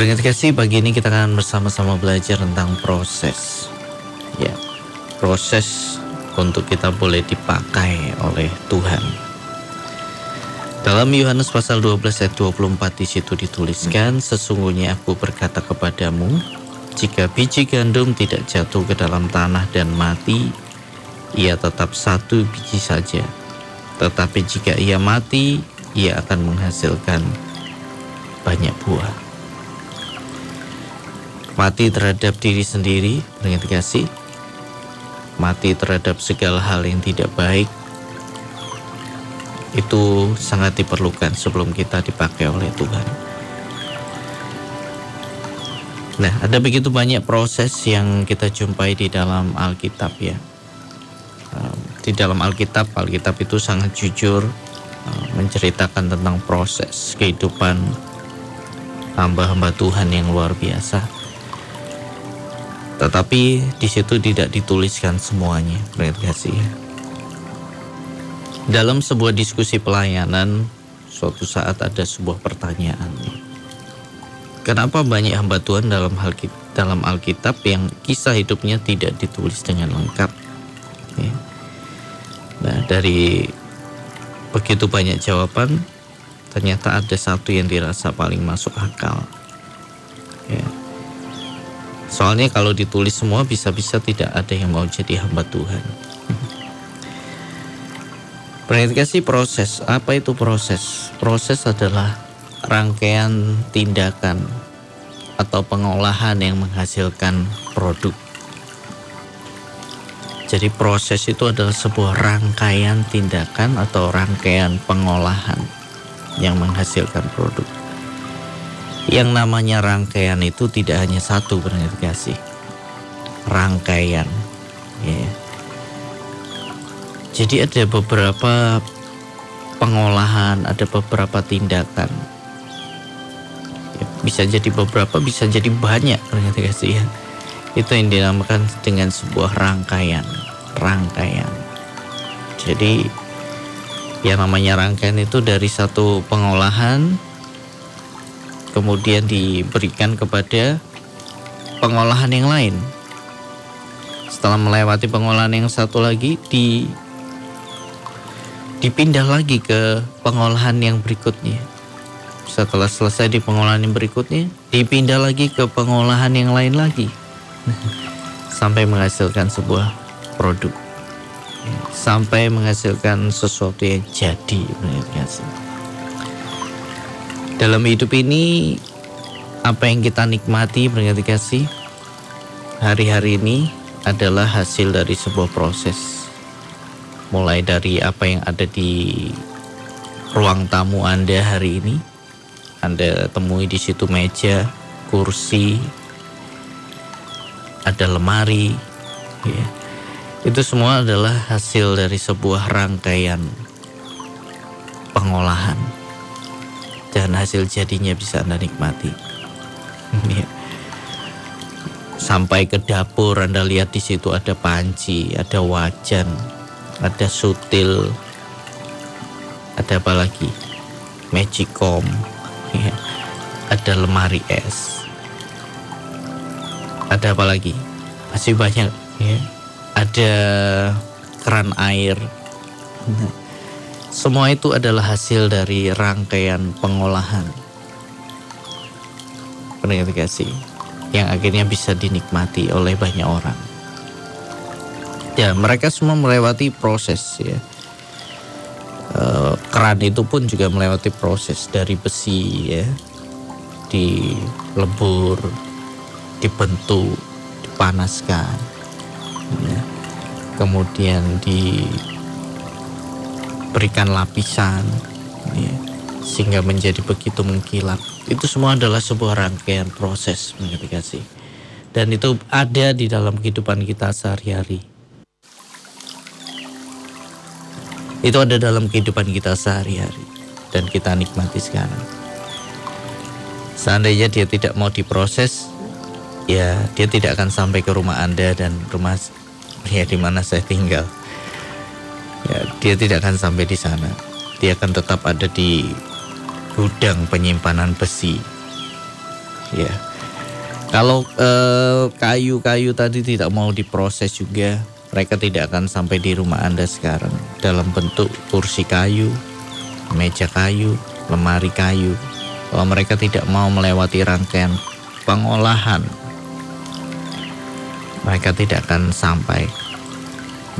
Berkat kasih pagi ini kita akan bersama-sama belajar tentang proses. Ya, proses untuk kita boleh dipakai oleh Tuhan. Dalam Yohanes pasal 12 ayat 24 di situ dituliskan, sesungguhnya aku berkata kepadamu, jika biji gandum tidak jatuh ke dalam tanah dan mati, ia tetap satu biji saja. Tetapi jika ia mati, ia akan menghasilkan banyak buah mati terhadap diri sendiri dengan kasih, mati terhadap segala hal yang tidak baik, itu sangat diperlukan sebelum kita dipakai oleh Tuhan. Nah, ada begitu banyak proses yang kita jumpai di dalam Alkitab ya. Di dalam Alkitab, Alkitab itu sangat jujur menceritakan tentang proses kehidupan hamba-hamba Tuhan yang luar biasa. Tetapi di situ tidak dituliskan semuanya, kasih. Dalam sebuah diskusi pelayanan, suatu saat ada sebuah pertanyaan. Kenapa banyak hamba Tuhan dalam hal dalam Alkitab yang kisah hidupnya tidak ditulis dengan lengkap? Nah, dari begitu banyak jawaban, ternyata ada satu yang dirasa paling masuk akal. Ya Soalnya kalau ditulis semua bisa-bisa tidak ada yang mau jadi hamba Tuhan. Perhatikan proses. Apa itu proses? Proses adalah rangkaian tindakan atau pengolahan yang menghasilkan produk. Jadi proses itu adalah sebuah rangkaian tindakan atau rangkaian pengolahan yang menghasilkan produk. Yang namanya rangkaian itu tidak hanya satu berarti kasih. Rangkaian. Ya. Jadi ada beberapa pengolahan, ada beberapa tindakan. Ya, bisa jadi beberapa, bisa jadi banyak berarti kasih ya. Itu yang dinamakan dengan sebuah rangkaian. Rangkaian. Jadi yang namanya rangkaian itu dari satu pengolahan kemudian diberikan kepada pengolahan yang lain. Setelah melewati pengolahan yang satu lagi di dipindah lagi ke pengolahan yang berikutnya. Setelah selesai di pengolahan yang berikutnya, dipindah lagi ke pengolahan yang lain lagi. Sampai menghasilkan sebuah produk. Sampai menghasilkan sesuatu yang jadi. Dalam hidup ini apa yang kita nikmati berarti kasih hari-hari ini adalah hasil dari sebuah proses. Mulai dari apa yang ada di ruang tamu Anda hari ini. Anda temui di situ meja, kursi, ada lemari, ya. Itu semua adalah hasil dari sebuah rangkaian pengolahan dan hasil jadinya bisa Anda nikmati. Ya. Sampai ke dapur Anda lihat di situ ada panci, ada wajan, ada sutil, ada apa lagi? Magicom, ya. ada lemari es, ada apa lagi? Masih banyak, ya. Ada keran air. Nah, semua itu adalah hasil dari rangkaian pengolahan. Kasih yang akhirnya bisa dinikmati oleh banyak orang. Ya, mereka semua melewati proses ya. E, keran itu pun juga melewati proses dari besi ya, dilebur, dibentuk, dipanaskan, ya. kemudian di berikan lapisan ya, sehingga menjadi begitu mengkilap itu semua adalah sebuah rangkaian proses kasih dan itu ada di dalam kehidupan kita sehari-hari. Itu ada dalam kehidupan kita sehari-hari dan kita nikmati sekarang. Seandainya dia tidak mau diproses ya dia tidak akan sampai ke rumah anda dan rumah ya di mana saya tinggal ya, dia tidak akan sampai di sana. Dia akan tetap ada di gudang penyimpanan besi. ya. Kalau eh, kayu-kayu tadi tidak mau diproses juga, mereka tidak akan sampai di rumah Anda sekarang dalam bentuk kursi kayu, meja kayu, lemari kayu. Kalau mereka tidak mau melewati rangkaian pengolahan, mereka tidak akan sampai.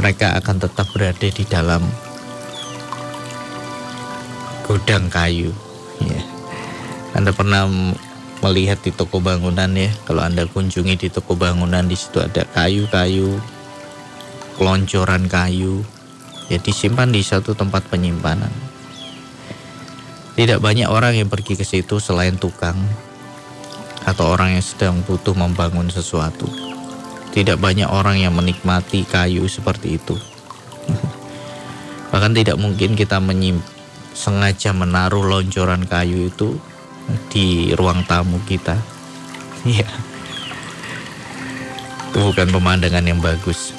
Mereka akan tetap berada di dalam gudang kayu. Ya. Anda pernah melihat di toko bangunan ya. Kalau Anda kunjungi di toko bangunan di situ ada kayu-kayu, keloncoran kayu, ya disimpan di satu tempat penyimpanan. Tidak banyak orang yang pergi ke situ selain tukang atau orang yang sedang butuh membangun sesuatu. Tidak banyak orang yang menikmati kayu seperti itu. Bahkan tidak mungkin kita menyimpan sengaja menaruh loncoran kayu itu di ruang tamu kita. Iya. Itu bukan pemandangan yang bagus.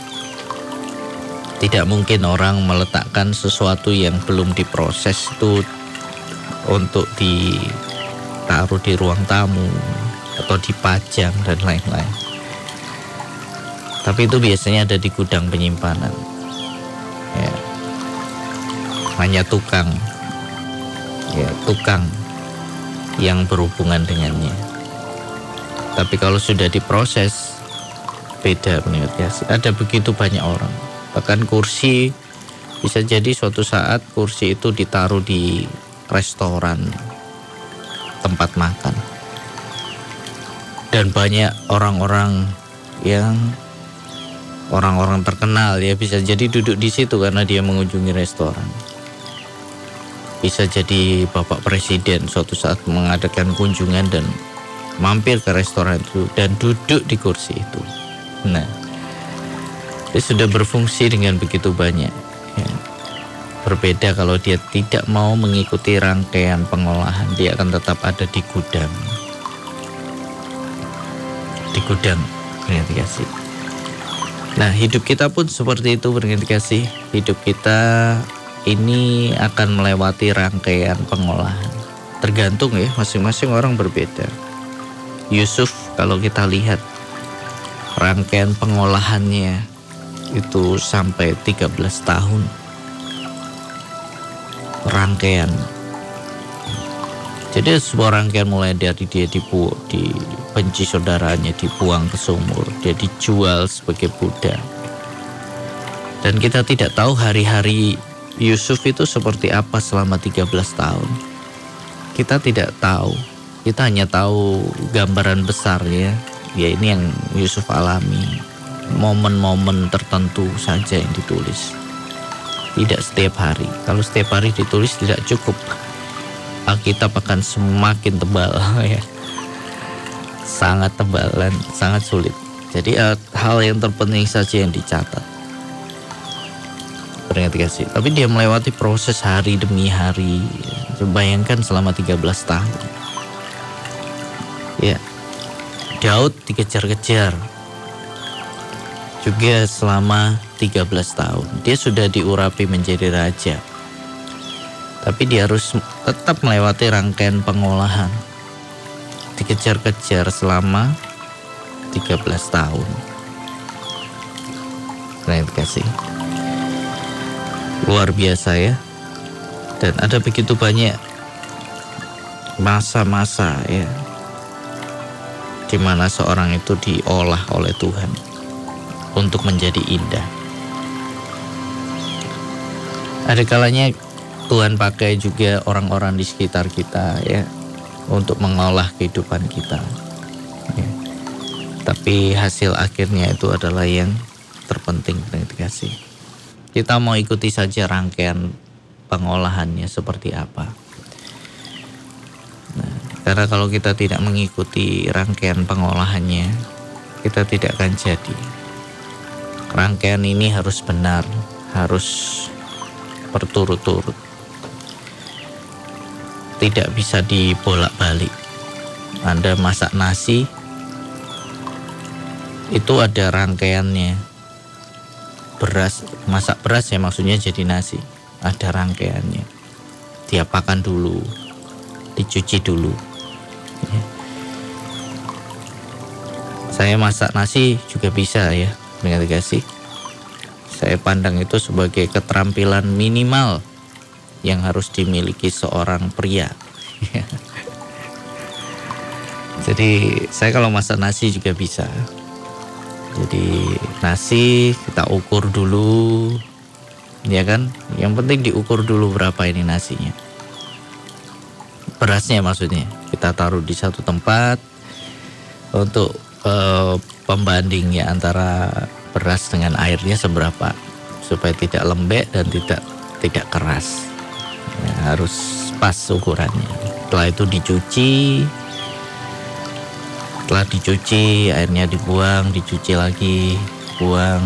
Tidak mungkin orang meletakkan sesuatu yang belum diproses itu untuk ditaruh di ruang tamu atau dipajang dan lain-lain. Tapi itu biasanya ada di gudang penyimpanan. Ya. Hanya tukang. Ya, tukang yang berhubungan dengannya. Tapi kalau sudah diproses, beda menurut ya. Ada begitu banyak orang. Bahkan kursi bisa jadi suatu saat kursi itu ditaruh di restoran tempat makan. Dan banyak orang-orang yang orang-orang terkenal ya bisa jadi duduk di situ karena dia mengunjungi restoran bisa jadi Bapak Presiden suatu saat mengadakan kunjungan dan mampir ke restoran itu dan duduk di kursi itu. Nah, dia sudah berfungsi dengan begitu banyak. Ya. Berbeda kalau dia tidak mau mengikuti rangkaian pengolahan, dia akan tetap ada di gudang. Di gudang, kasih. Nah, hidup kita pun seperti itu kasih. Hidup kita ini akan melewati rangkaian pengolahan. Tergantung ya, masing-masing orang berbeda. Yusuf kalau kita lihat rangkaian pengolahannya itu sampai 13 tahun. Rangkaian. Jadi sebuah rangkaian mulai dari dia dibu dibenci saudaranya, dibuang ke sumur, dia dijual sebagai budak. Dan kita tidak tahu hari-hari Yusuf itu seperti apa selama 13 tahun. Kita tidak tahu. Kita hanya tahu gambaran besarnya. Ya ini yang Yusuf alami. Momen-momen tertentu saja yang ditulis. Tidak setiap hari. Kalau setiap hari ditulis tidak cukup. Alkitab akan semakin tebal ya. Sangat tebal dan sangat sulit. Jadi uh, hal yang terpenting saja yang dicatat kasih. Tapi dia melewati proses hari demi hari. Bayangkan selama 13 tahun. Ya. Daud dikejar-kejar. Juga selama 13 tahun. Dia sudah diurapi menjadi raja. Tapi dia harus tetap melewati rangkaian pengolahan. Dikejar-kejar selama 13 tahun. Terima kasih luar biasa ya dan ada begitu banyak masa-masa ya di mana seorang itu diolah oleh Tuhan untuk menjadi indah. Ada kalanya Tuhan pakai juga orang-orang di sekitar kita ya untuk mengolah kehidupan kita. Ya. Tapi hasil akhirnya itu adalah yang terpenting terima kasih. Kita mau ikuti saja rangkaian pengolahannya seperti apa. Nah, karena kalau kita tidak mengikuti rangkaian pengolahannya, kita tidak akan jadi. Rangkaian ini harus benar, harus berturut-turut. Tidak bisa dibolak-balik. Anda masak nasi, itu ada rangkaiannya. Beras masak beras ya maksudnya jadi nasi. Ada rangkaiannya. Diapakan dulu dicuci dulu. Ya. saya masak nasi juga bisa ya dengan saya pandang itu sebagai keterampilan minimal yang harus dimiliki seorang pria. Jadi saya kalau masak nasi juga bisa. Jadi nasi kita ukur dulu ya kan? Yang penting diukur dulu berapa ini nasinya. Berasnya maksudnya. Kita taruh di satu tempat untuk uh, pembandingnya antara beras dengan airnya seberapa supaya tidak lembek dan tidak tidak keras harus pas ukurannya. Setelah itu dicuci. Setelah dicuci airnya dibuang dicuci lagi buang.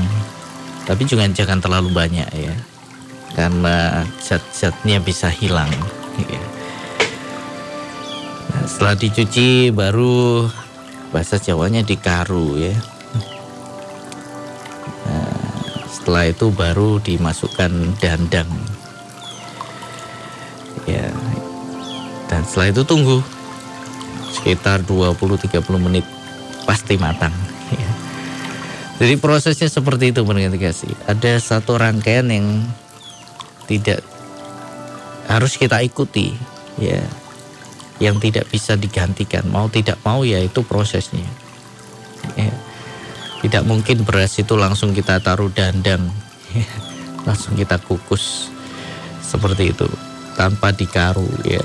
Tapi juga jangan terlalu banyak ya karena zat-zatnya bisa hilang ya. nah, setelah dicuci baru bahasa Jawanya dikaru ya. Nah, setelah itu baru dimasukkan dandang setelah itu tunggu sekitar 20-30 menit pasti matang ya. Jadi prosesnya seperti itu kasih. Ada satu rangkaian yang tidak harus kita ikuti, ya, yang tidak bisa digantikan. Mau tidak mau ya itu prosesnya. Ya. Tidak mungkin beras itu langsung kita taruh dandang, ya. langsung kita kukus seperti itu tanpa dikaru, ya.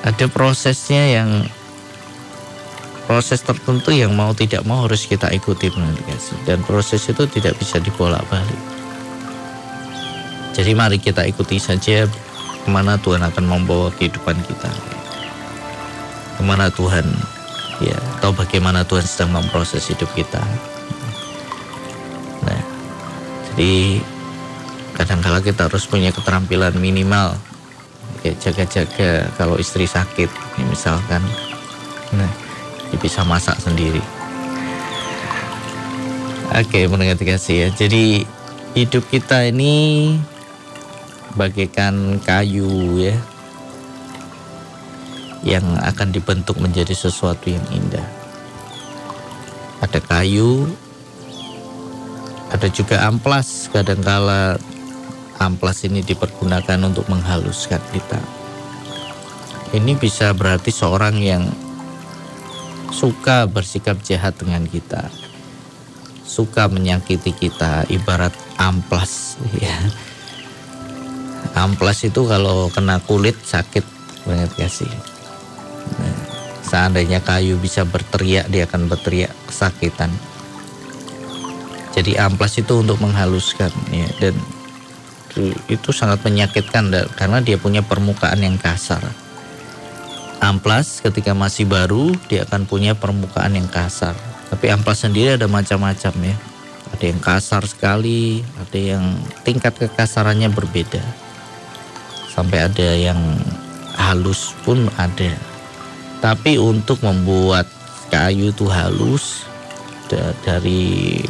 Ada prosesnya yang proses tertentu yang mau tidak mau harus kita ikuti kasih dan proses itu tidak bisa dibolak-balik. Jadi mari kita ikuti saja ke mana Tuhan akan membawa kehidupan kita. Ke mana Tuhan ya atau bagaimana Tuhan sedang memproses hidup kita. Nah, jadi kadang-kala kita harus punya keterampilan minimal ya jaga-jaga kalau istri sakit ya misalkan. Nah, dia bisa masak sendiri. Oke, mendengar kasih ya. Jadi hidup kita ini bagaikan kayu ya yang akan dibentuk menjadi sesuatu yang indah. Ada kayu, ada juga amplas. Kadangkala amplas ini dipergunakan untuk menghaluskan kita. Ini bisa berarti seorang yang suka bersikap jahat dengan kita, suka menyakiti kita, ibarat amplas. Ya. Amplas itu kalau kena kulit sakit banget kasih. Nah, seandainya kayu bisa berteriak, dia akan berteriak kesakitan. Jadi amplas itu untuk menghaluskan ya dan itu sangat menyakitkan karena dia punya permukaan yang kasar amplas ketika masih baru dia akan punya permukaan yang kasar. Tapi amplas sendiri ada macam-macam ya. Ada yang kasar sekali, ada yang tingkat kekasarannya berbeda. Sampai ada yang halus pun ada. Tapi untuk membuat kayu itu halus dari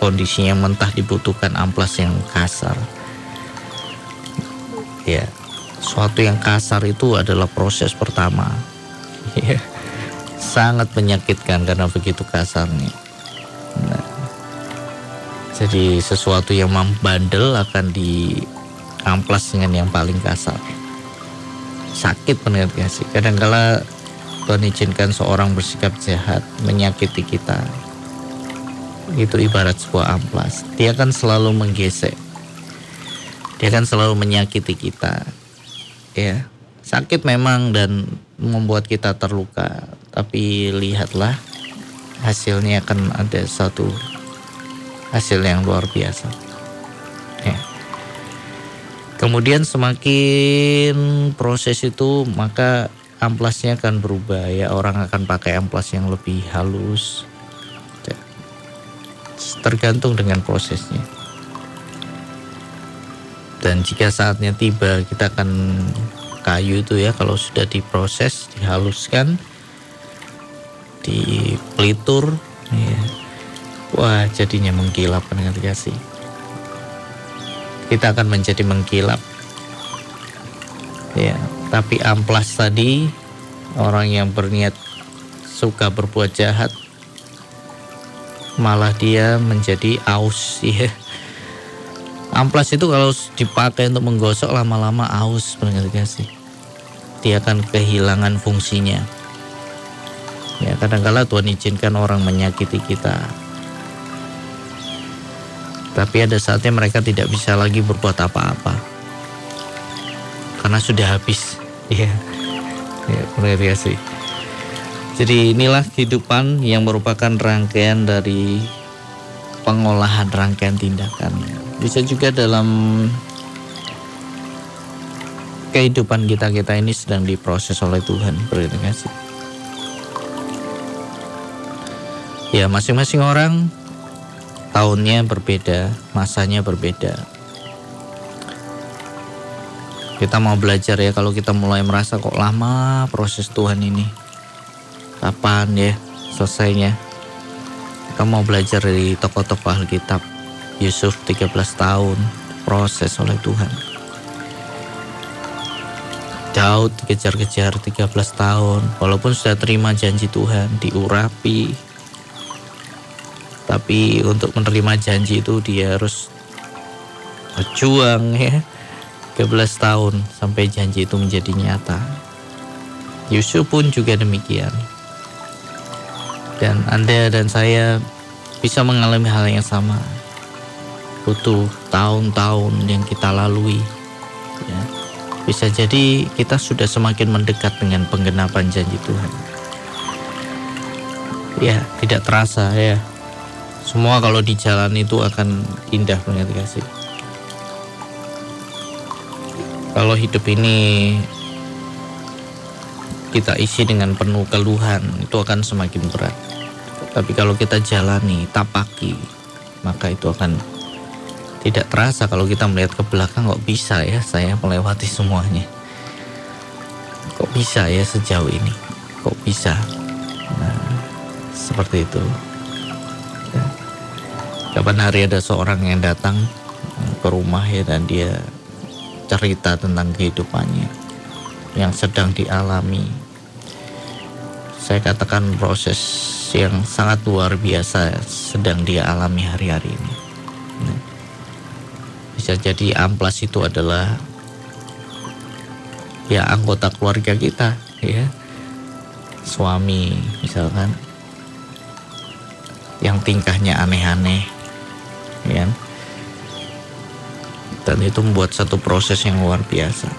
kondisi yang mentah dibutuhkan amplas yang kasar. Ya, suatu yang kasar itu adalah proses pertama. Ya, sangat menyakitkan karena begitu kasarnya. Nah, jadi sesuatu yang membandel akan diamplas dengan yang paling kasar. Sakit benar sih. Kadang-kala Tuhan izinkan seorang bersikap jahat, menyakiti kita. Itu ibarat sebuah amplas. Dia akan selalu menggesek. Dia akan selalu menyakiti kita. Ya sakit memang dan membuat kita terluka. Tapi lihatlah hasilnya akan ada satu hasil yang luar biasa. Ya. Kemudian semakin proses itu maka amplasnya akan berubah ya. Orang akan pakai amplas yang lebih halus. Ya. tergantung dengan prosesnya dan jika saatnya tiba kita akan kayu itu ya. Kalau sudah diproses dihaluskan dipelitur ya. wah jadinya mengkilap dengan kasih kita akan menjadi mengkilap. Ya tapi amplas tadi orang yang berniat suka berbuat jahat malah dia menjadi aus ya amplas itu kalau dipakai untuk menggosok lama-lama aus benar sih dia akan kehilangan fungsinya. Ya kadang-kala Tuhan izinkan orang menyakiti kita. Tapi ada saatnya mereka tidak bisa lagi berbuat apa-apa. Karena sudah habis. Ya ya benar sih? Jadi inilah kehidupan yang merupakan rangkaian dari pengolahan rangkaian tindakan. Bisa juga dalam kehidupan kita kita ini sedang diproses oleh Tuhan. Berterima kasih. Ya masing-masing orang tahunnya berbeda, masanya berbeda. Kita mau belajar ya kalau kita mulai merasa kok lama proses Tuhan ini kapan ya selesainya kita mau belajar dari tokoh-tokoh Alkitab Yusuf 13 tahun proses oleh Tuhan. Daud dikejar-kejar 13 tahun walaupun sudah terima janji Tuhan diurapi. Tapi untuk menerima janji itu dia harus berjuang ya. 13 tahun sampai janji itu menjadi nyata. Yusuf pun juga demikian. Dan Anda dan saya bisa mengalami hal yang sama. Butuh tahun-tahun yang kita lalui. Ya. Bisa jadi kita sudah semakin mendekat dengan penggenapan janji Tuhan. Ya, tidak terasa ya. Semua kalau di jalan itu akan indah mengerti kasih. Kalau hidup ini kita isi dengan penuh keluhan, itu akan semakin berat. Tapi kalau kita jalani, tapaki, maka itu akan tidak terasa kalau kita melihat ke belakang kok bisa ya saya melewati semuanya. Kok bisa ya sejauh ini? Kok bisa? Nah, seperti itu. Kapan hari ada seorang yang datang ke rumah ya dan dia cerita tentang kehidupannya yang sedang dialami. Saya katakan proses yang sangat luar biasa sedang dia alami hari-hari ini. Bisa jadi amplas itu adalah ya anggota keluarga kita, ya. Suami misalkan. Yang tingkahnya aneh-aneh, ya. Dan itu membuat satu proses yang luar biasa.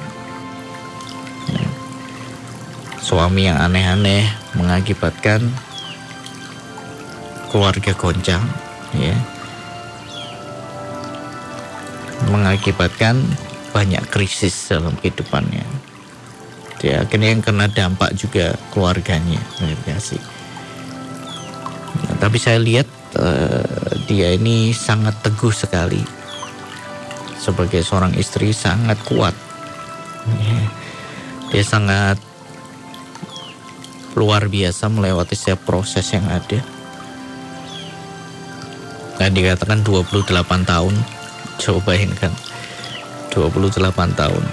Suami yang aneh-aneh mengakibatkan keluarga goncang ya mengakibatkan banyak krisis dalam kehidupannya. Dia akhirnya yang kena dampak juga keluarganya kasih nah, tapi saya lihat uh, dia ini sangat teguh sekali. Sebagai seorang istri sangat kuat. Ya. dia sangat luar biasa melewati setiap proses yang ada. Nah dikatakan 28 tahun. Coba bayangkan 28 tahun.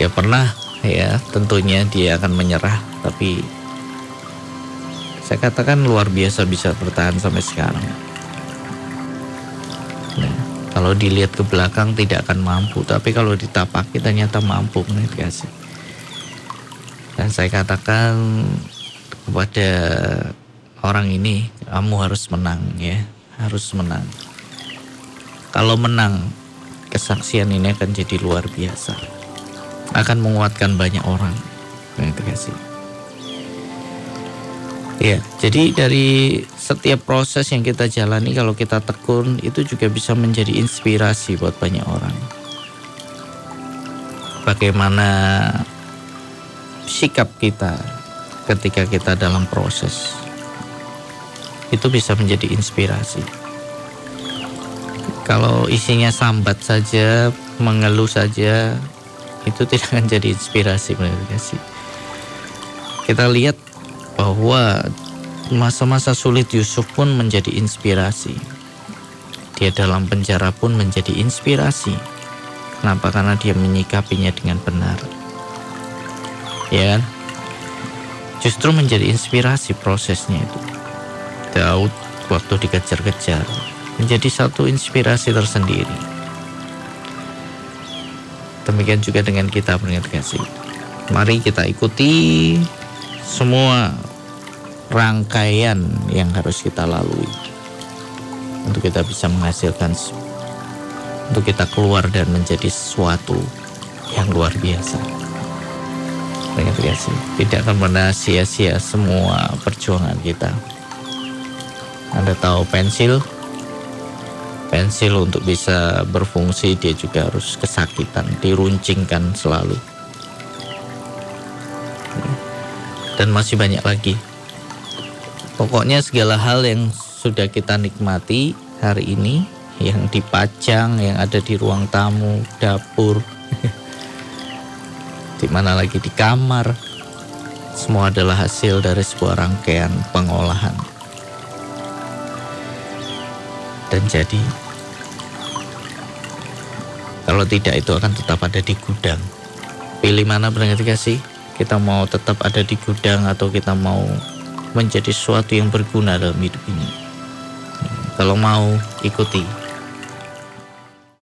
Ya pernah ya tentunya dia akan menyerah Tapi saya katakan luar biasa bisa bertahan sampai sekarang. Nah, Kalau dilihat ke belakang tidak akan mampu Tapi kalau ditapaki ternyata mampu kasih Dan saya katakan kepada orang ini kamu harus menang ya harus menang. Kalau menang kesaksian ini akan jadi luar biasa. Akan menguatkan banyak orang. Terima kasih ya jadi dari setiap proses yang kita jalani kalau kita tekun itu juga bisa menjadi inspirasi buat banyak orang. Bagaimana sikap kita ketika kita dalam proses itu bisa menjadi inspirasi. Kalau isinya sambat saja, mengeluh saja, itu tidak akan jadi inspirasi sih. Kita lihat bahwa masa-masa sulit Yusuf pun menjadi inspirasi. Dia dalam penjara pun menjadi inspirasi. Kenapa? Karena dia menyikapinya dengan benar. Ya kan? justru menjadi inspirasi prosesnya itu. Daud waktu dikejar-kejar menjadi satu inspirasi tersendiri. Demikian juga dengan kita pendengar kasih. Mari kita ikuti semua rangkaian yang harus kita lalui untuk kita bisa menghasilkan untuk kita keluar dan menjadi sesuatu yang luar biasa. Ingat kasih, tidak akan pernah sia-sia semua perjuangan kita. Anda tahu pensil? Pensil untuk bisa berfungsi dia juga harus kesakitan, diruncingkan selalu. Dan masih banyak lagi. Pokoknya segala hal yang sudah kita nikmati hari ini yang dipajang, yang ada di ruang tamu, dapur, di mana lagi di kamar. Semua adalah hasil dari sebuah rangkaian pengolahan. Dan jadi, kalau tidak itu akan tetap ada di gudang. Pilih mana berarti kasih? Kita mau tetap ada di gudang atau kita mau menjadi sesuatu yang berguna dalam hidup ini. Kalau mau ikuti